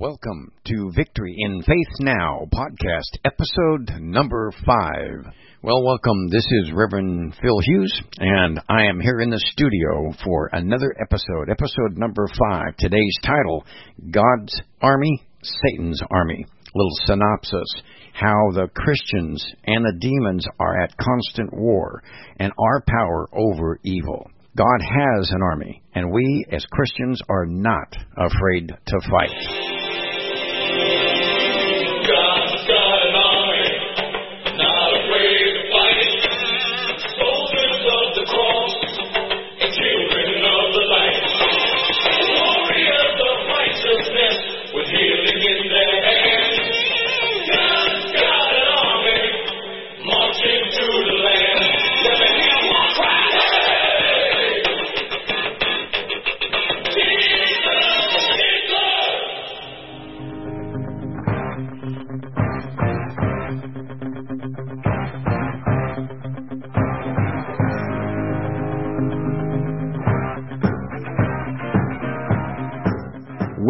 Welcome to Victory in Faith Now podcast, episode number five. Well, welcome. This is Reverend Phil Hughes, and I am here in the studio for another episode, episode number five. Today's title God's Army, Satan's Army. Little synopsis how the Christians and the demons are at constant war and our power over evil. God has an army, and we as Christians are not afraid to fight.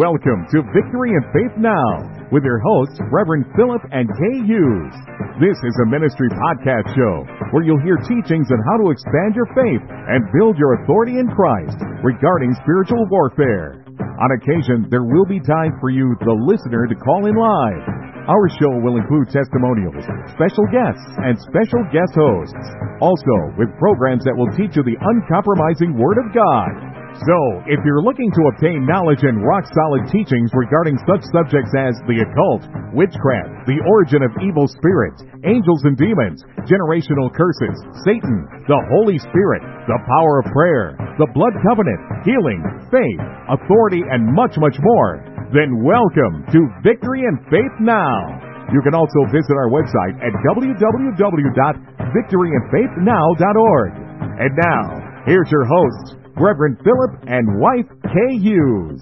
Welcome to Victory in Faith Now with your hosts, Reverend Philip and Kay Hughes. This is a ministry podcast show where you'll hear teachings on how to expand your faith and build your authority in Christ regarding spiritual warfare. On occasion, there will be time for you, the listener, to call in live. Our show will include testimonials, special guests, and special guest hosts. Also, with programs that will teach you the uncompromising Word of God. So, if you're looking to obtain knowledge and rock solid teachings regarding such subjects as the occult, witchcraft, the origin of evil spirits, angels and demons, generational curses, Satan, the Holy Spirit, the power of prayer, the blood covenant, healing, faith, authority, and much, much more, then welcome to Victory in Faith Now. You can also visit our website at www.victoryinfaithnow.org. And now, here's your hosts, Reverend Philip and wife Kay Hughes.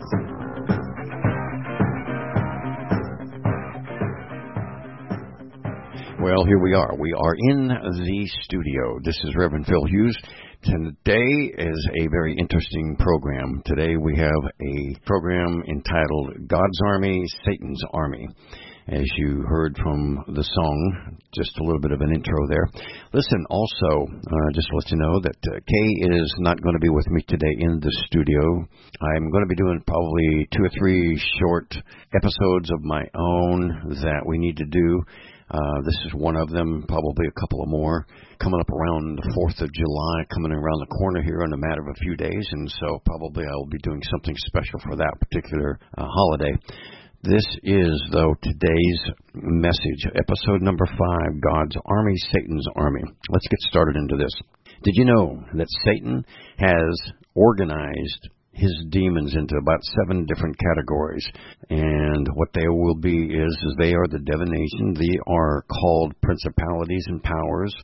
Well, here we are. We are in the studio. This is Reverend Phil Hughes. Today is a very interesting program. Today we have a program entitled God's Army, Satan's Army as you heard from the song. Just a little bit of an intro there. Listen, also, uh, just to let you know that uh, Kay is not going to be with me today in the studio. I'm going to be doing probably two or three short episodes of my own that we need to do. Uh, this is one of them, probably a couple of more coming up around the 4th of July, coming around the corner here in a matter of a few days, and so probably I will be doing something special for that particular uh, holiday. This is, though, today's message, episode number five God's Army, Satan's Army. Let's get started into this. Did you know that Satan has organized his demons into about seven different categories? And what they will be is, is they are the divination. They are called principalities and powers.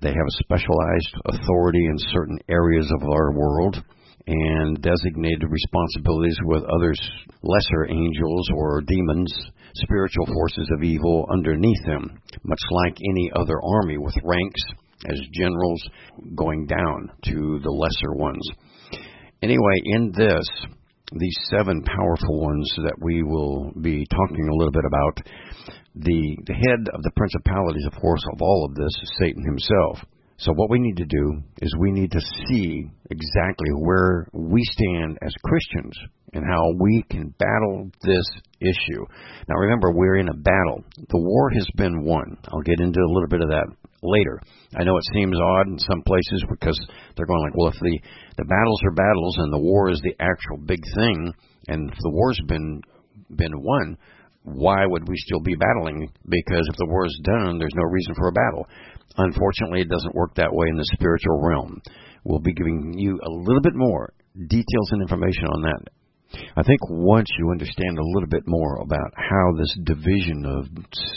They have a specialized authority in certain areas of our world and designated responsibilities with others, lesser angels or demons, spiritual forces of evil underneath them, much like any other army with ranks as generals going down to the lesser ones. Anyway, in this, these seven powerful ones that we will be talking a little bit about, the, the head of the principalities, of course, of all of this is Satan himself. So what we need to do is we need to see exactly where we stand as Christians and how we can battle this issue. Now remember, we're in a battle. The war has been won. I'll get into a little bit of that later. I know it seems odd in some places because they're going like, well, if the the battles are battles and the war is the actual big thing, and if the war's been been won, why would we still be battling? Because if the war is done, there's no reason for a battle. Unfortunately, it doesn't work that way in the spiritual realm. We'll be giving you a little bit more details and information on that. I think once you understand a little bit more about how this division of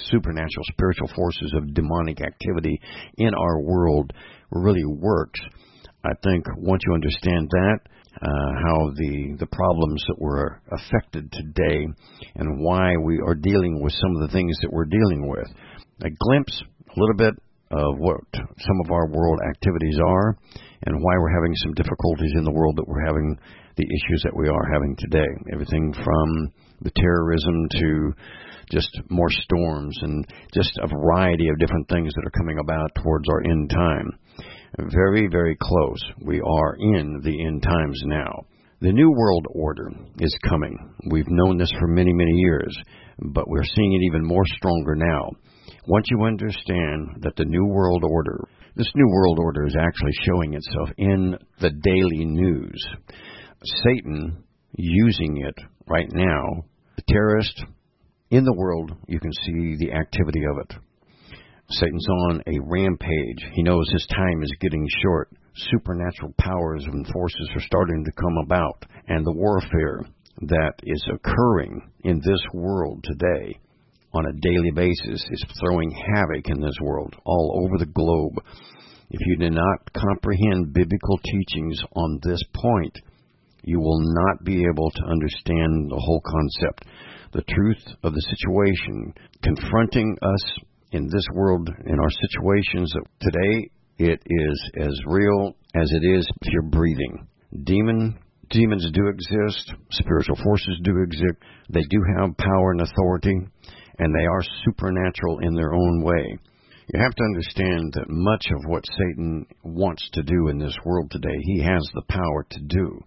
supernatural spiritual forces of demonic activity in our world really works, I think once you understand that, uh, how the the problems that were affected today and why we are dealing with some of the things that we're dealing with. A glimpse, a little bit of what some of our world activities are and why we're having some difficulties in the world that we're having the issues that we are having today. Everything from the terrorism to just more storms and just a variety of different things that are coming about towards our end time. Very, very close. We are in the end times now. The New World Order is coming. We've known this for many, many years, but we're seeing it even more stronger now. Once you understand that the New World Order, this New World Order is actually showing itself in the daily news. Satan using it right now, the terrorist in the world, you can see the activity of it. Satan's on a rampage. He knows his time is getting short. Supernatural powers and forces are starting to come about, and the warfare that is occurring in this world today on a daily basis is throwing havoc in this world all over the globe. If you do not comprehend biblical teachings on this point, you will not be able to understand the whole concept, the truth of the situation confronting us in this world, in our situations today, it is as real as it is you're breathing. Demon demons do exist, spiritual forces do exist. They do have power and authority, and they are supernatural in their own way. You have to understand that much of what Satan wants to do in this world today, he has the power to do.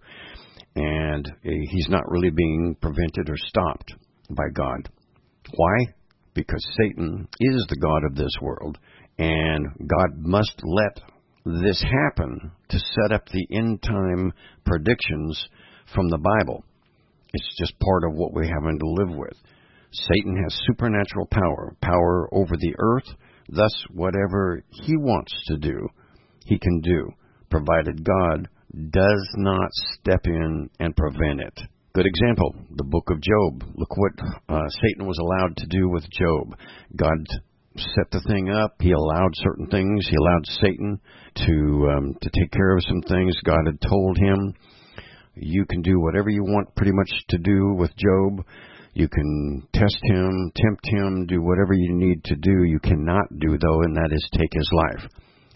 And eh, he's not really being prevented or stopped by God. Why? Because Satan is the God of this world, and God must let this happen to set up the end time predictions from the Bible. It's just part of what we're having to live with. Satan has supernatural power, power over the earth, thus, whatever he wants to do, he can do, provided God does not step in and prevent it. Good example, the book of Job. Look what uh, Satan was allowed to do with Job. God set the thing up. He allowed certain things. He allowed Satan to um, to take care of some things. God had told him, "You can do whatever you want, pretty much to do with Job. You can test him, tempt him, do whatever you need to do. You cannot do though, and that is take his life."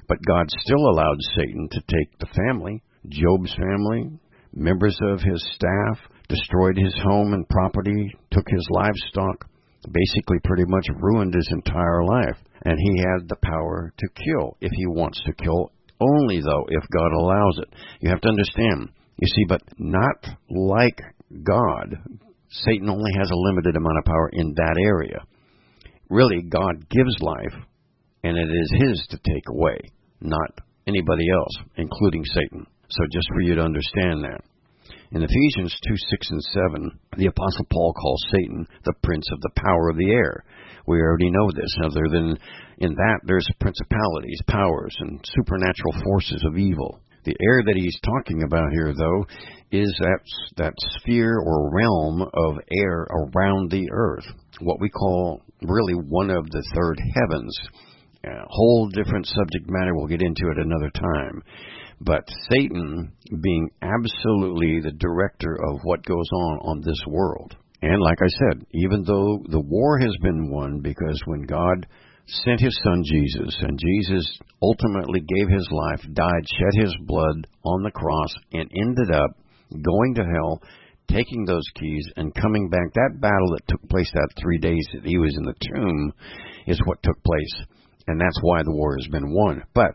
But God still allowed Satan to take the family, Job's family, members of his staff, destroyed his home and property, took his livestock, basically pretty much ruined his entire life. And he had the power to kill if he wants to kill, only though if God allows it. You have to understand. You see, but not like God. Satan only has a limited amount of power in that area. Really, God gives life, and it is His to take away, not anybody else, including Satan. So just for you to understand that. In Ephesians 2 6 and 7, the Apostle Paul calls Satan the prince of the power of the air. We already know this. Other than in that, there's principalities, powers, and supernatural forces of evil. The air that he's talking about here, though, is that, that sphere or realm of air around the earth, what we call really one of the third heavens. A whole different subject matter. We'll get into it another time. But Satan being absolutely the director of what goes on on this world. And like I said, even though the war has been won, because when God sent his son Jesus, and Jesus ultimately gave his life, died, shed his blood on the cross, and ended up going to hell, taking those keys, and coming back. That battle that took place that three days that he was in the tomb is what took place. And that's why the war has been won. But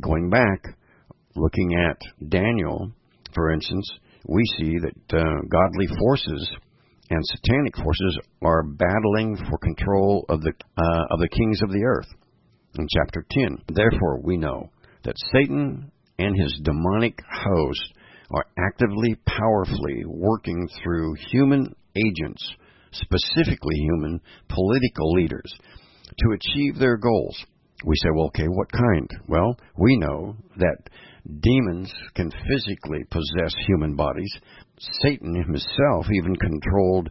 going back, looking at Daniel, for instance, we see that uh, godly forces and satanic forces are battling for control of the uh, of the kings of the earth. In chapter 10, therefore we know that Satan and his demonic host are actively, powerfully working through human agents, specifically human political leaders, to achieve their goals. We say, well, okay, what kind? Well, we know that demons can physically possess human bodies. Satan himself even controlled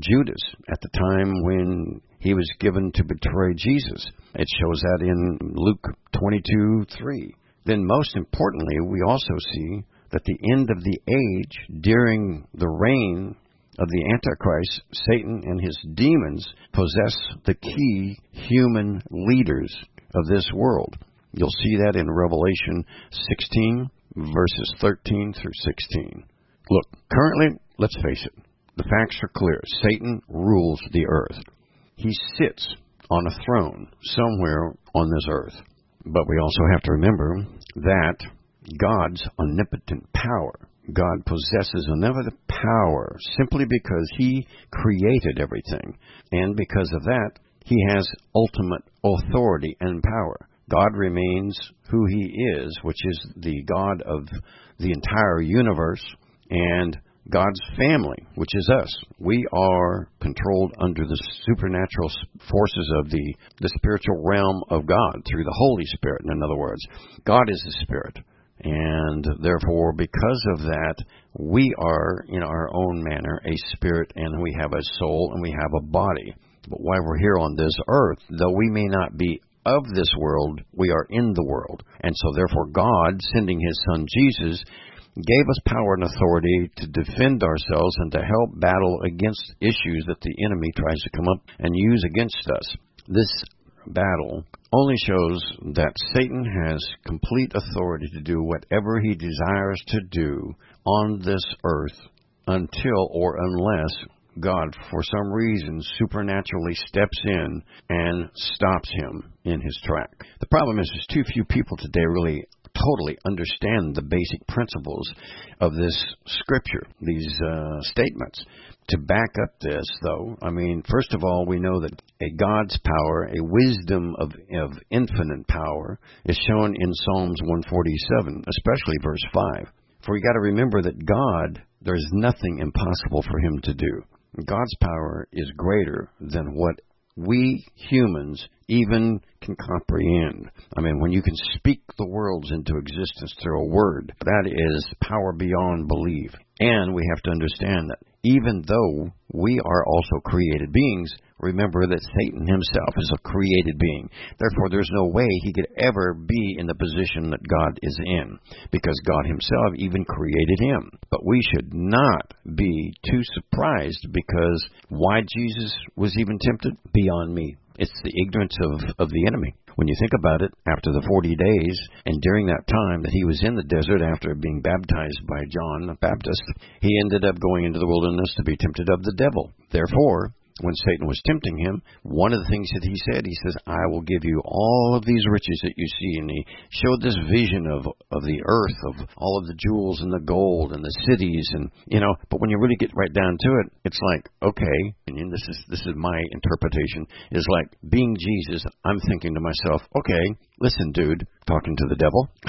Judas at the time when he was given to betray Jesus. It shows that in Luke 22:3. Then, most importantly, we also see that the end of the age, during the reign of the Antichrist, Satan and his demons possess the key human leaders of this world. You'll see that in Revelation 16, verses 13 through 16. Look, currently, let's face it, the facts are clear. Satan rules the earth. He sits on a throne somewhere on this earth. But we also have to remember that God's omnipotent power, God possesses omnipotent power simply because He created everything. And because of that, He has ultimate authority and power. God remains who He is, which is the God of the entire universe, and God's family, which is us. We are controlled under the supernatural forces of the, the spiritual realm of God through the Holy Spirit, in other words. God is a spirit. And therefore, because of that, we are, in our own manner, a spirit, and we have a soul, and we have a body. But while we're here on this earth, though we may not be of this world, we are in the world. And so, therefore, God, sending His Son Jesus, gave us power and authority to defend ourselves and to help battle against issues that the enemy tries to come up and use against us. This battle only shows that Satan has complete authority to do whatever he desires to do on this earth until or unless God, for some reason, supernaturally steps in and stops him in his track. The problem is, there's too few people today really totally understand the basic principles of this scripture, these uh, statements. To back up this, though, I mean, first of all, we know that a God's power, a wisdom of, of infinite power, is shown in Psalms 147, especially verse 5. For we got to remember that God, there's nothing impossible for Him to do. God's power is greater than what we humans even can comprehend. I mean, when you can speak the worlds into existence through a word, that is power beyond belief. And we have to understand that even though we are also created beings, remember that Satan himself is a created being. Therefore, there's no way he could ever be in the position that God is in, because God himself even created him. But we should not be too surprised because why Jesus was even tempted? Beyond me. It's the ignorance of, of the enemy. When you think about it, after the 40 days, and during that time that he was in the desert after being baptized by John the Baptist, he ended up going into the wilderness to be tempted of the devil. Therefore, when Satan was tempting him, one of the things that he said, he says, I will give you all of these riches that you see. And he showed this vision of, of the earth, of all of the jewels and the gold and the cities and, you know, but when you really get right down to it, it's like, okay, and this is, this is my interpretation, is like being Jesus, I'm thinking to myself, okay, listen, dude, talking to the devil,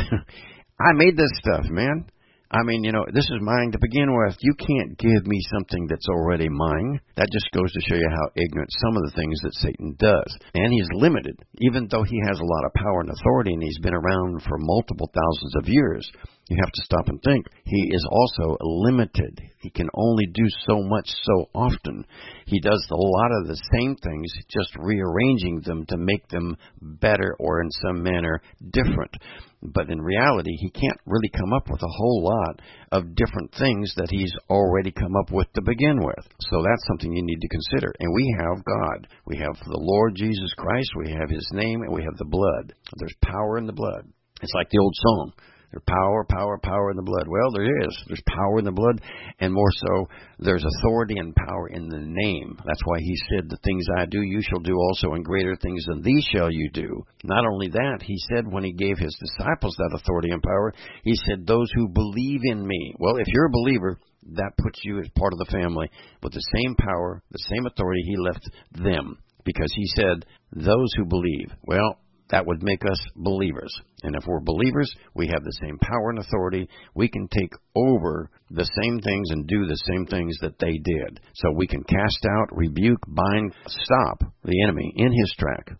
I made this stuff, man. I mean, you know, this is mine to begin with. You can't give me something that's already mine. That just goes to show you how ignorant some of the things that Satan does. And he's limited, even though he has a lot of power and authority and he's been around for multiple thousands of years. You have to stop and think. He is also limited. He can only do so much so often. He does a lot of the same things, just rearranging them to make them better or in some manner different. But in reality, he can't really come up with a whole lot of different things that he's already come up with to begin with. So that's something you need to consider. And we have God. We have the Lord Jesus Christ. We have his name and we have the blood. There's power in the blood. It's like the old song. There's power, power, power in the blood. Well, there is. There's power in the blood, and more so, there's authority and power in the name. That's why he said, The things I do, you shall do also, and greater things than these shall you do. Not only that, he said when he gave his disciples that authority and power, he said, Those who believe in me. Well, if you're a believer, that puts you as part of the family with the same power, the same authority he left them. Because he said, Those who believe. Well, that would make us believers. And if we're believers, we have the same power and authority. We can take over the same things and do the same things that they did. So we can cast out, rebuke, bind, stop the enemy in his track.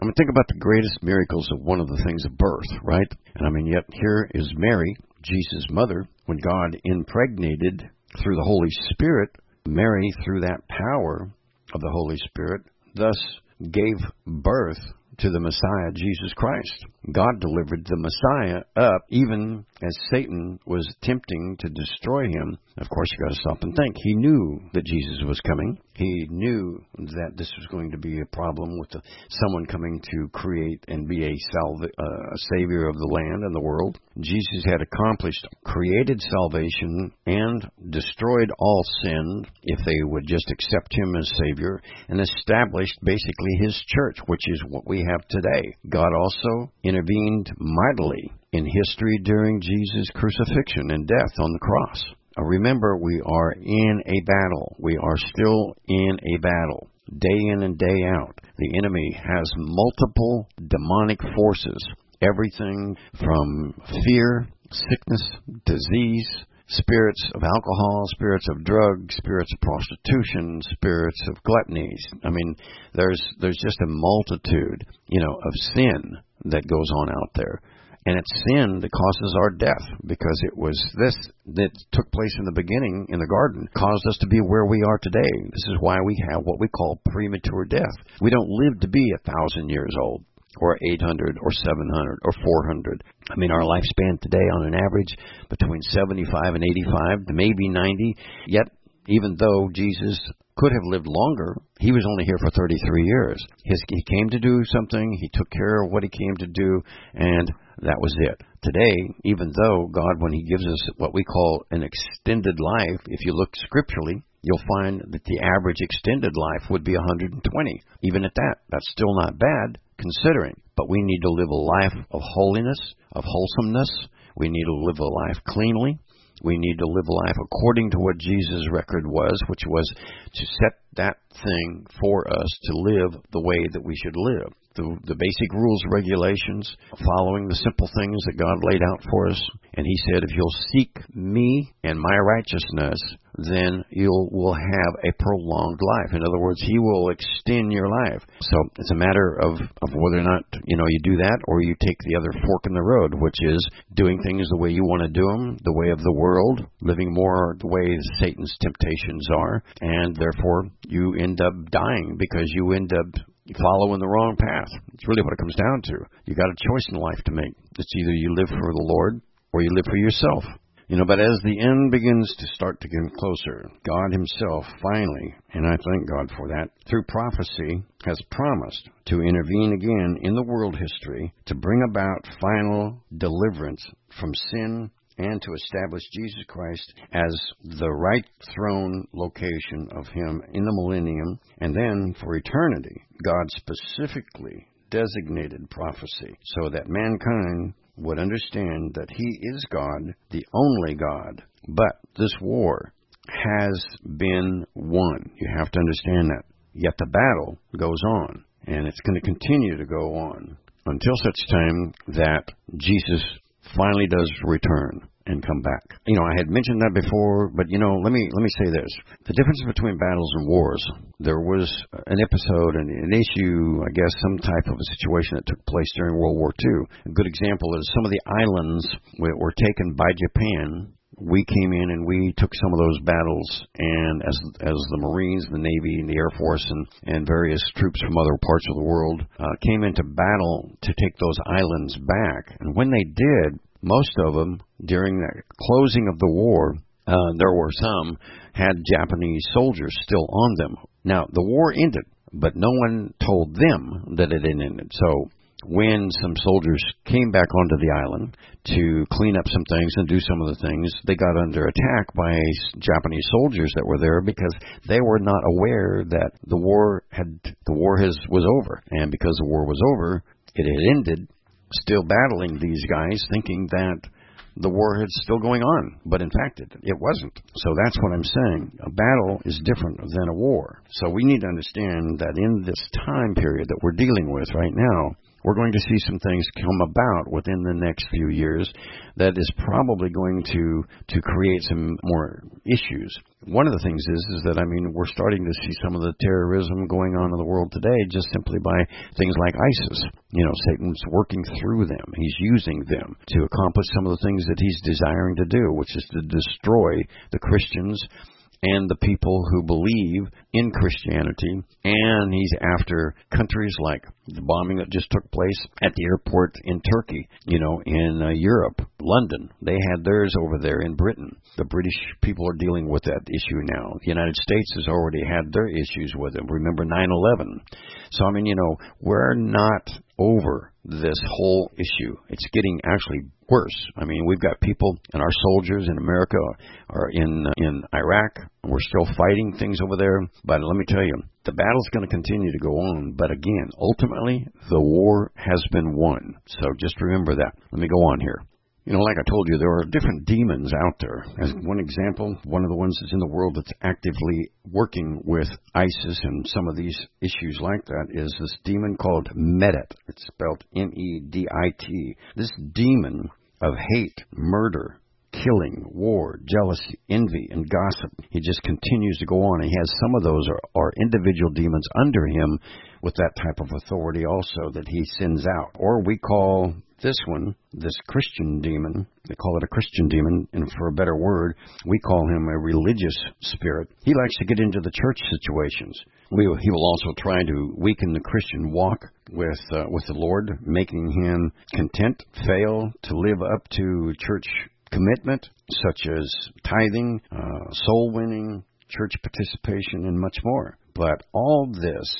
I mean, think about the greatest miracles of one of the things of birth, right? And I mean, yet here is Mary, Jesus' mother, when God impregnated through the Holy Spirit, Mary, through that power of the Holy Spirit, thus gave birth to the Messiah, Jesus Christ. God delivered the Messiah up even as Satan was attempting to destroy him. Of course, you got to stop and think. He knew that Jesus was coming. He knew that this was going to be a problem with the, someone coming to create and be a, uh, a savior of the land and the world. Jesus had accomplished, created salvation and destroyed all sin if they would just accept him as savior and established basically his church, which is what we have today. God also intervened mightily in history during Jesus' crucifixion and death on the cross. Uh, remember, we are in a battle. We are still in a battle. Day in and day out. The enemy has multiple demonic forces. Everything from fear, sickness, disease, spirits of alcohol, spirits of drugs, spirits of prostitution, spirits of gluttony. I mean, there's there's just a multitude, you know, of sin that goes on out there. And it's sin that causes our death because it was this that took place in the beginning in the garden caused us to be where we are today. This is why we have what we call premature death. We don't live to be a thousand years old or 800 or 700 or 400. I mean, our lifespan today on an average between 75 and 85 to maybe 90. Yet, even though Jesus could have lived longer. He was only here for 33 years. His, he came to do something, he took care of what he came to do, and that was it. Today, even though God, when He gives us what we call an extended life, if you look scripturally, you'll find that the average extended life would be 120. Even at that, that's still not bad considering. But we need to live a life of holiness, of wholesomeness. We need to live a life cleanly. We need to live life according to what Jesus' record was, which was to set that thing for us to live the way that we should live the, the basic rules, regulations, following the simple things that God laid out for us. And He said, if you'll seek me and my righteousness, then you will have a prolonged life. In other words, He will extend your life. So it's a matter of, of whether or not, you know, you do that or you take the other fork in the road, which is doing things the way you want to do them, the way of the world, living more the way Satan's temptations are, and therefore you end up dying because you end up you follow in the wrong path. It's really what it comes down to. You got a choice in life to make. It's either you live for the Lord or you live for yourself. You know, but as the end begins to start to get closer, God Himself finally, and I thank God for that, through prophecy, has promised to intervene again in the world history to bring about final deliverance from sin and to establish Jesus Christ as the right throne location of Him in the millennium, and then for eternity, God specifically designated prophecy so that mankind would understand that He is God, the only God. But this war has been won. You have to understand that. Yet the battle goes on, and it's going to continue to go on until such time that Jesus finally does return and come back. You know, I had mentioned that before, but you know, let me let me say this: the difference between battles and wars. There was an episode, an, an issue, I guess, some type of a situation that took place during World War II. A good example is some of the islands were, were taken by Japan we came in and we took some of those battles and as as the marines the navy and the air force and and various troops from other parts of the world uh, came into battle to take those islands back and when they did most of them during the closing of the war, uh, there were some had Japanese soldiers still on them. Now the war ended, but no one told them that it had ended. So when some soldiers came back onto the island to clean up some things and do some of the things, they got under attack by Japanese soldiers that were there because they were not aware that the war had the war has was over, and because the war was over, it had ended still battling these guys, thinking that the war is still going on. But in fact, it, it wasn't. So that's what I'm saying. A battle is different than a war. So we need to understand that in this time period that we're dealing with right now, we're going to see some things come about within the next few years that is probably going to to create some more issues. One of the things is is that I mean we're starting to see some of the terrorism going on in the world today just simply by things like ISIS. You know, Satan's working through them. He's using them to accomplish some of the things that he's desiring to do, which is to destroy the Christians and the people who believe in Christianity. And he's after countries like the bombing that just took place at the airport in Turkey, you know, in uh, Europe, London. They had theirs over there in Britain. The British people are dealing with that issue now. The United States has already had their issues with it. Remember 9 11. So, I mean, you know, we're not over this whole issue. It's getting actually worse. I mean, we've got people and our soldiers in America are in in Iraq. We're still fighting things over there, but let me tell you, the battle's going to continue to go on. But again, ultimately, the war has been won. So just remember that. Let me go on here. You know, like I told you, there are different demons out there. As one example, one of the ones that's in the world that's actively working with ISIS and some of these issues like that is this demon called Medit. It's spelled M-E-D-I-T. This demon of hate, murder, killing, war, jealousy, envy, and gossip. He just continues to go on. He has some of those are, are individual demons under him with that type of authority also that he sends out. Or we call this one, this Christian demon, they call it a Christian demon, and for a better word, we call him a religious spirit. He likes to get into the church situations. We, he will also try to weaken the Christian walk with uh, with the Lord, making him content, fail to live up to church commitment, such as tithing, uh, soul winning, church participation, and much more. But all this,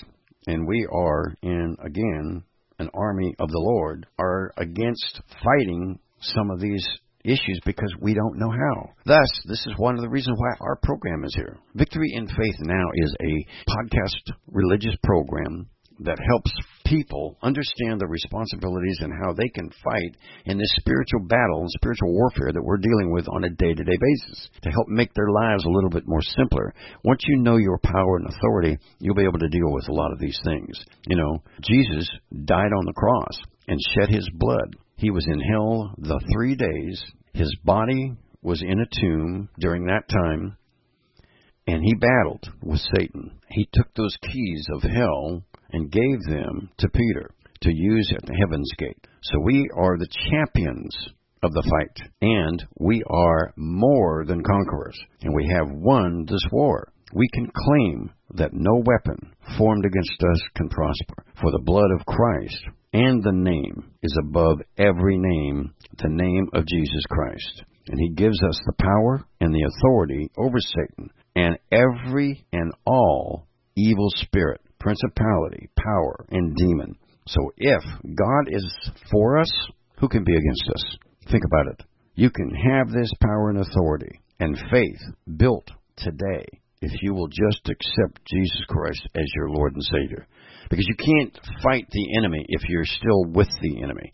and we are in again an army of the Lord are against fighting some of these issues because we don't know how. Thus, this is one of the reasons why our program is here. Victory in Faith Now is a podcast religious program that helps people understand the responsibilities and how they can fight in this spiritual battle and spiritual warfare that we're dealing with on a day to day basis to help make their lives a little bit more simpler. Once you know your power and authority, you'll be able to deal with a lot of these things. You know, Jesus died on the cross and shed his blood. He was in hell the three days. His body was in a tomb during that time and he battled with Satan. He took those keys of hell and gave them to Peter to use at the heaven's gate. So we are the champions of the fight, and we are more than conquerors, and we have won this war. We can claim that no weapon formed against us can prosper, for the blood of Christ and the name is above every name, the name of Jesus Christ. And he gives us the power and the authority over Satan and every and all evil spirit principality, power, and demon. So if God is for us, who can be against us? Think about it. You can have this power and authority and faith built today if you will just accept Jesus Christ as your Lord and Savior. Because you can't fight the enemy if you're still with the enemy.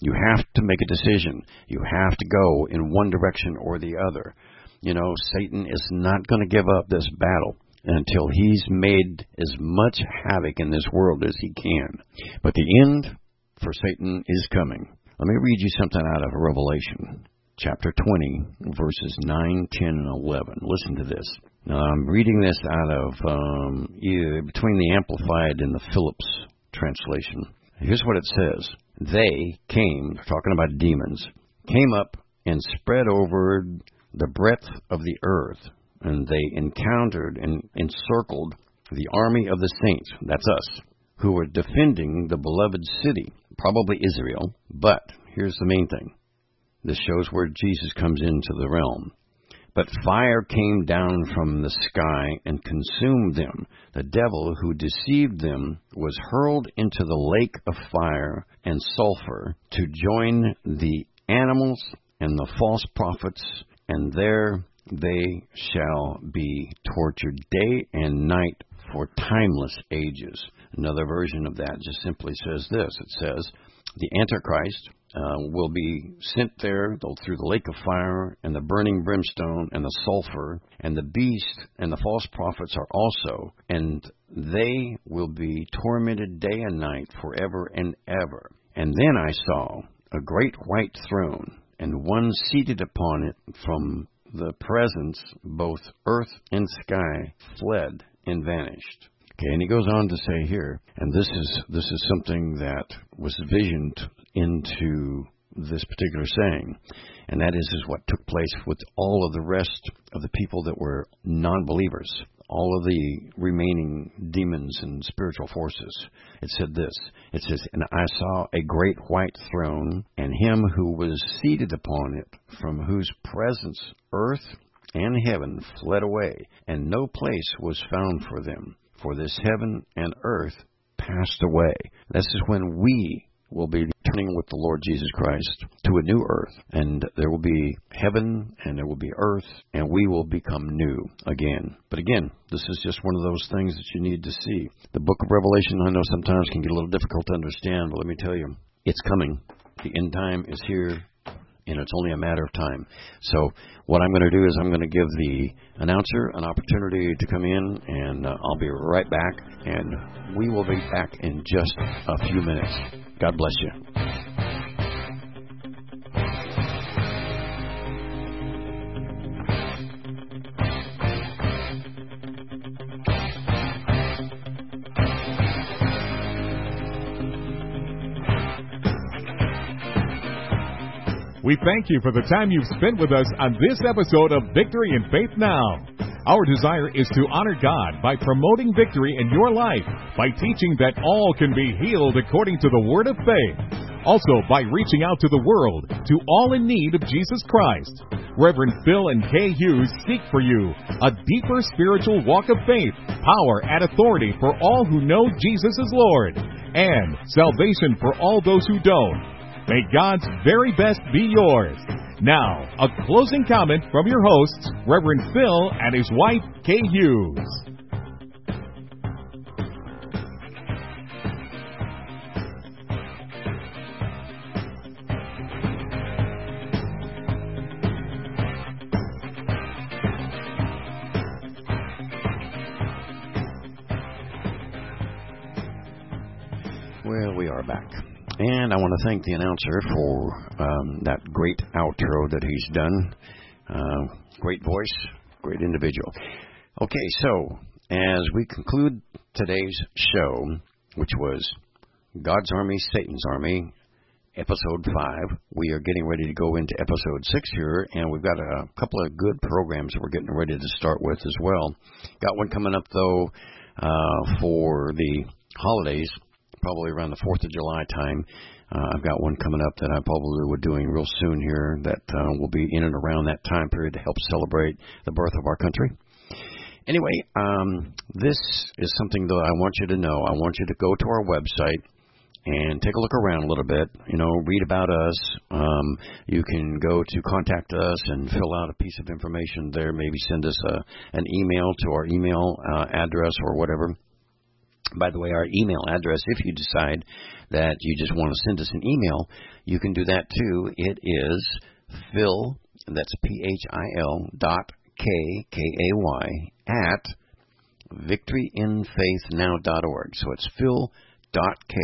You have to make a decision. You have to go in one direction or the other. You know, Satan is not going to give up this battle until he's made as much havoc in this world as he can. But the end for Satan is coming. Let me read you something out of Revelation, chapter 20, verses 9, 10, and 11. Listen to this. Now, I'm reading this out of um, between the Amplified and the Phillips translation. Here's what it says They came, talking about demons, came up and spread over the breadth of the earth and they encountered and encircled the army of the saints, that's us, who were defending the beloved city, probably Israel. But here's the main thing this shows where Jesus comes into the realm. But fire came down from the sky and consumed them. The devil who deceived them was hurled into the lake of fire and sulfur to join the animals and the false prophets, and there they shall be tortured day and night for timeless ages. Another version of that just simply says this it says, The Antichrist uh, will be sent there through the lake of fire and the burning brimstone and the sulfur, and the beast and the false prophets are also, and they will be tormented day and night forever and ever. And then I saw a great white throne, and one seated upon it from the presence, both earth and sky fled and vanished. Okay, and he goes on to say here, and this is this is something that was visioned into this particular saying, and that is, is what took place with all of the rest of the people that were non believers, all of the remaining demons and spiritual forces. It said this it says, And I saw a great white throne, and him who was seated upon it, from whose presence earth and heaven fled away, and no place was found for them. For this heaven and earth passed away. This is when we will be returning with the Lord Jesus Christ to a new earth, and there will be heaven and there will be earth, and we will become new again. But again, this is just one of those things that you need to see. The book of Revelation, I know sometimes can get a little difficult to understand, but let me tell you, it's coming. The end time is here and it's only a matter of time. So what I'm going to do is I'm going to give the announcer an opportunity to come in, and uh, I'll be right back, and we will be back in just a few minutes. God bless you. We thank you for the time you've spent with us on this episode of Victory in Faith Now. Our desire is to honor God by promoting victory in your life, by teaching that all can be healed according to the word of faith. Also, by reaching out to the world, to all in need of Jesus Christ. Reverend Phil and Kay Hughes seek for you a deeper spiritual walk of faith, power, and authority for all who know Jesus is Lord, and salvation for all those who don't. May God's very best be yours. Now, a closing comment from your hosts, Reverend Phil and his wife, Kay Hughes. Thank the announcer for um, that great outro that he's done. Uh, great voice, great individual. Okay, so as we conclude today's show, which was God's Army, Satan's Army, episode 5, we are getting ready to go into episode 6 here, and we've got a couple of good programs that we're getting ready to start with as well. Got one coming up, though, uh, for the holidays probably around the Fourth of July time. Uh, I've got one coming up that I probably will be doing real soon here that uh, will be in and around that time period to help celebrate the birth of our country. Anyway, um, this is something that I want you to know. I want you to go to our website and take a look around a little bit. You know, read about us. Um, you can go to contact us and fill out a piece of information there. Maybe send us a, an email to our email uh, address or whatever. By the way, our email address, if you decide that you just want to send us an email, you can do that too. It is Phil, that's P H I L dot K K A Y at victoryinfaithnow.org. So it's Phil dot K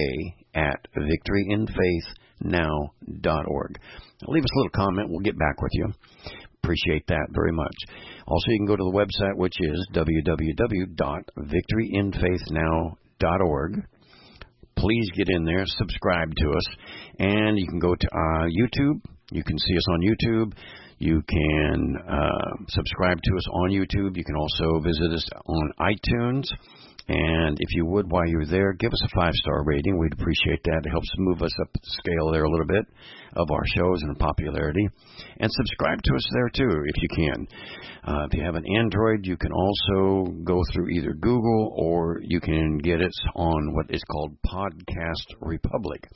at victoryinfaithnow.org. Leave us a little comment. We'll get back with you. Appreciate that very much. Also, you can go to the website, which is www.victoryinfaithnow.org. Please get in there, subscribe to us, and you can go to uh, YouTube. You can see us on YouTube. You can uh, subscribe to us on YouTube. You can also visit us on iTunes. And if you would, while you're there, give us a five star rating. We'd appreciate that. It helps move us up the scale there a little bit of our shows and popularity. And subscribe to us there too, if you can. Uh, if you have an Android, you can also go through either Google or you can get it on what is called Podcast Republic.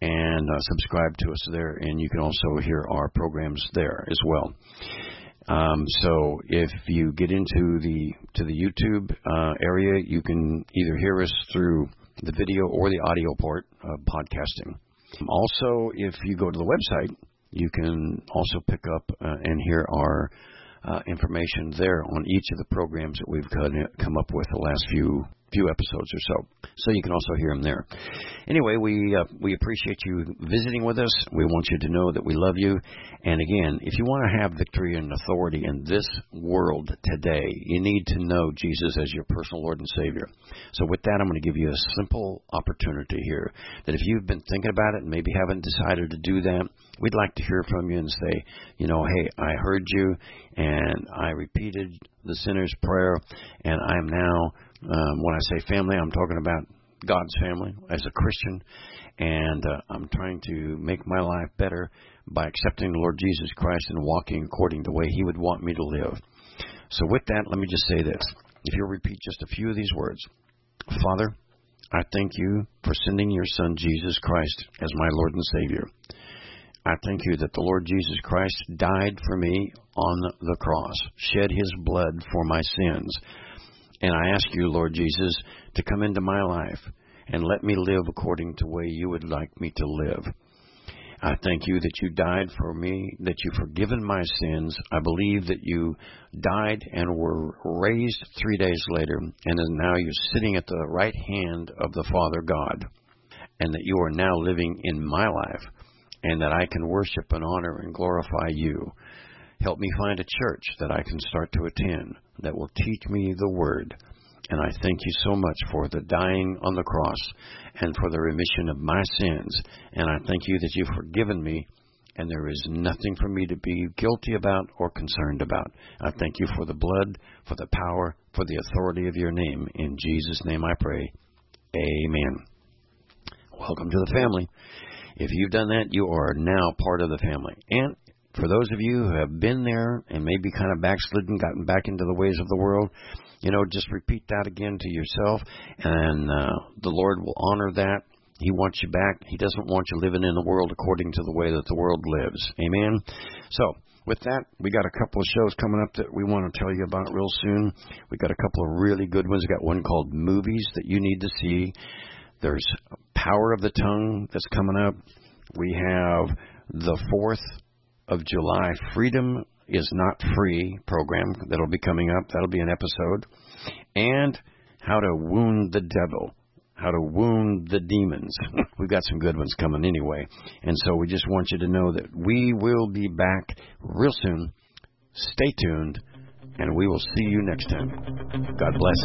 And uh, subscribe to us there, and you can also hear our programs there as well. Um, so if you get into the to the YouTube uh, area, you can either hear us through the video or the audio port of podcasting. Also, if you go to the website, you can also pick up uh, and hear our uh, information there on each of the programs that we've come up with the last few few episodes or so. So you can also hear him there. Anyway, we uh, we appreciate you visiting with us. We want you to know that we love you. And again, if you want to have victory and authority in this world today, you need to know Jesus as your personal Lord and Savior. So with that, I'm going to give you a simple opportunity here that if you've been thinking about it and maybe haven't decided to do that, we'd like to hear from you and say, you know, hey, I heard you and I repeated the sinner's prayer, and I'm now, um, when I say family, I'm talking about God's family as a Christian, and uh, I'm trying to make my life better by accepting the Lord Jesus Christ and walking according to the way He would want me to live. So, with that, let me just say this. If you'll repeat just a few of these words Father, I thank you for sending your Son, Jesus Christ, as my Lord and Savior. I thank you that the Lord Jesus Christ died for me on the cross, shed his blood for my sins. And I ask you, Lord Jesus, to come into my life and let me live according to the way you would like me to live. I thank you that you died for me, that you've forgiven my sins. I believe that you died and were raised three days later, and now you're sitting at the right hand of the Father God, and that you are now living in my life and that I can worship and honor and glorify you. Help me find a church that I can start to attend that will teach me the Word. And I thank you so much for the dying on the cross and for the remission of my sins. And I thank you that you've forgiven me and there is nothing for me to be guilty about or concerned about. I thank you for the blood, for the power, for the authority of your name. In Jesus' name I pray. Amen. Welcome to the family. If you've done that, you are now part of the family. And for those of you who have been there and maybe kind of backslidden, gotten back into the ways of the world, you know, just repeat that again to yourself, and uh, the Lord will honor that. He wants you back. He doesn't want you living in the world according to the way that the world lives. Amen. So, with that, we got a couple of shows coming up that we want to tell you about real soon. We got a couple of really good ones. We got one called Movies that you need to see. There's Power of the Tongue that's coming up. We have the 4th of July, Freedom is Not Free program that'll be coming up. That'll be an episode. And How to Wound the Devil. How to Wound the Demons. We've got some good ones coming anyway. And so we just want you to know that we will be back real soon. Stay tuned, and we will see you next time. God bless.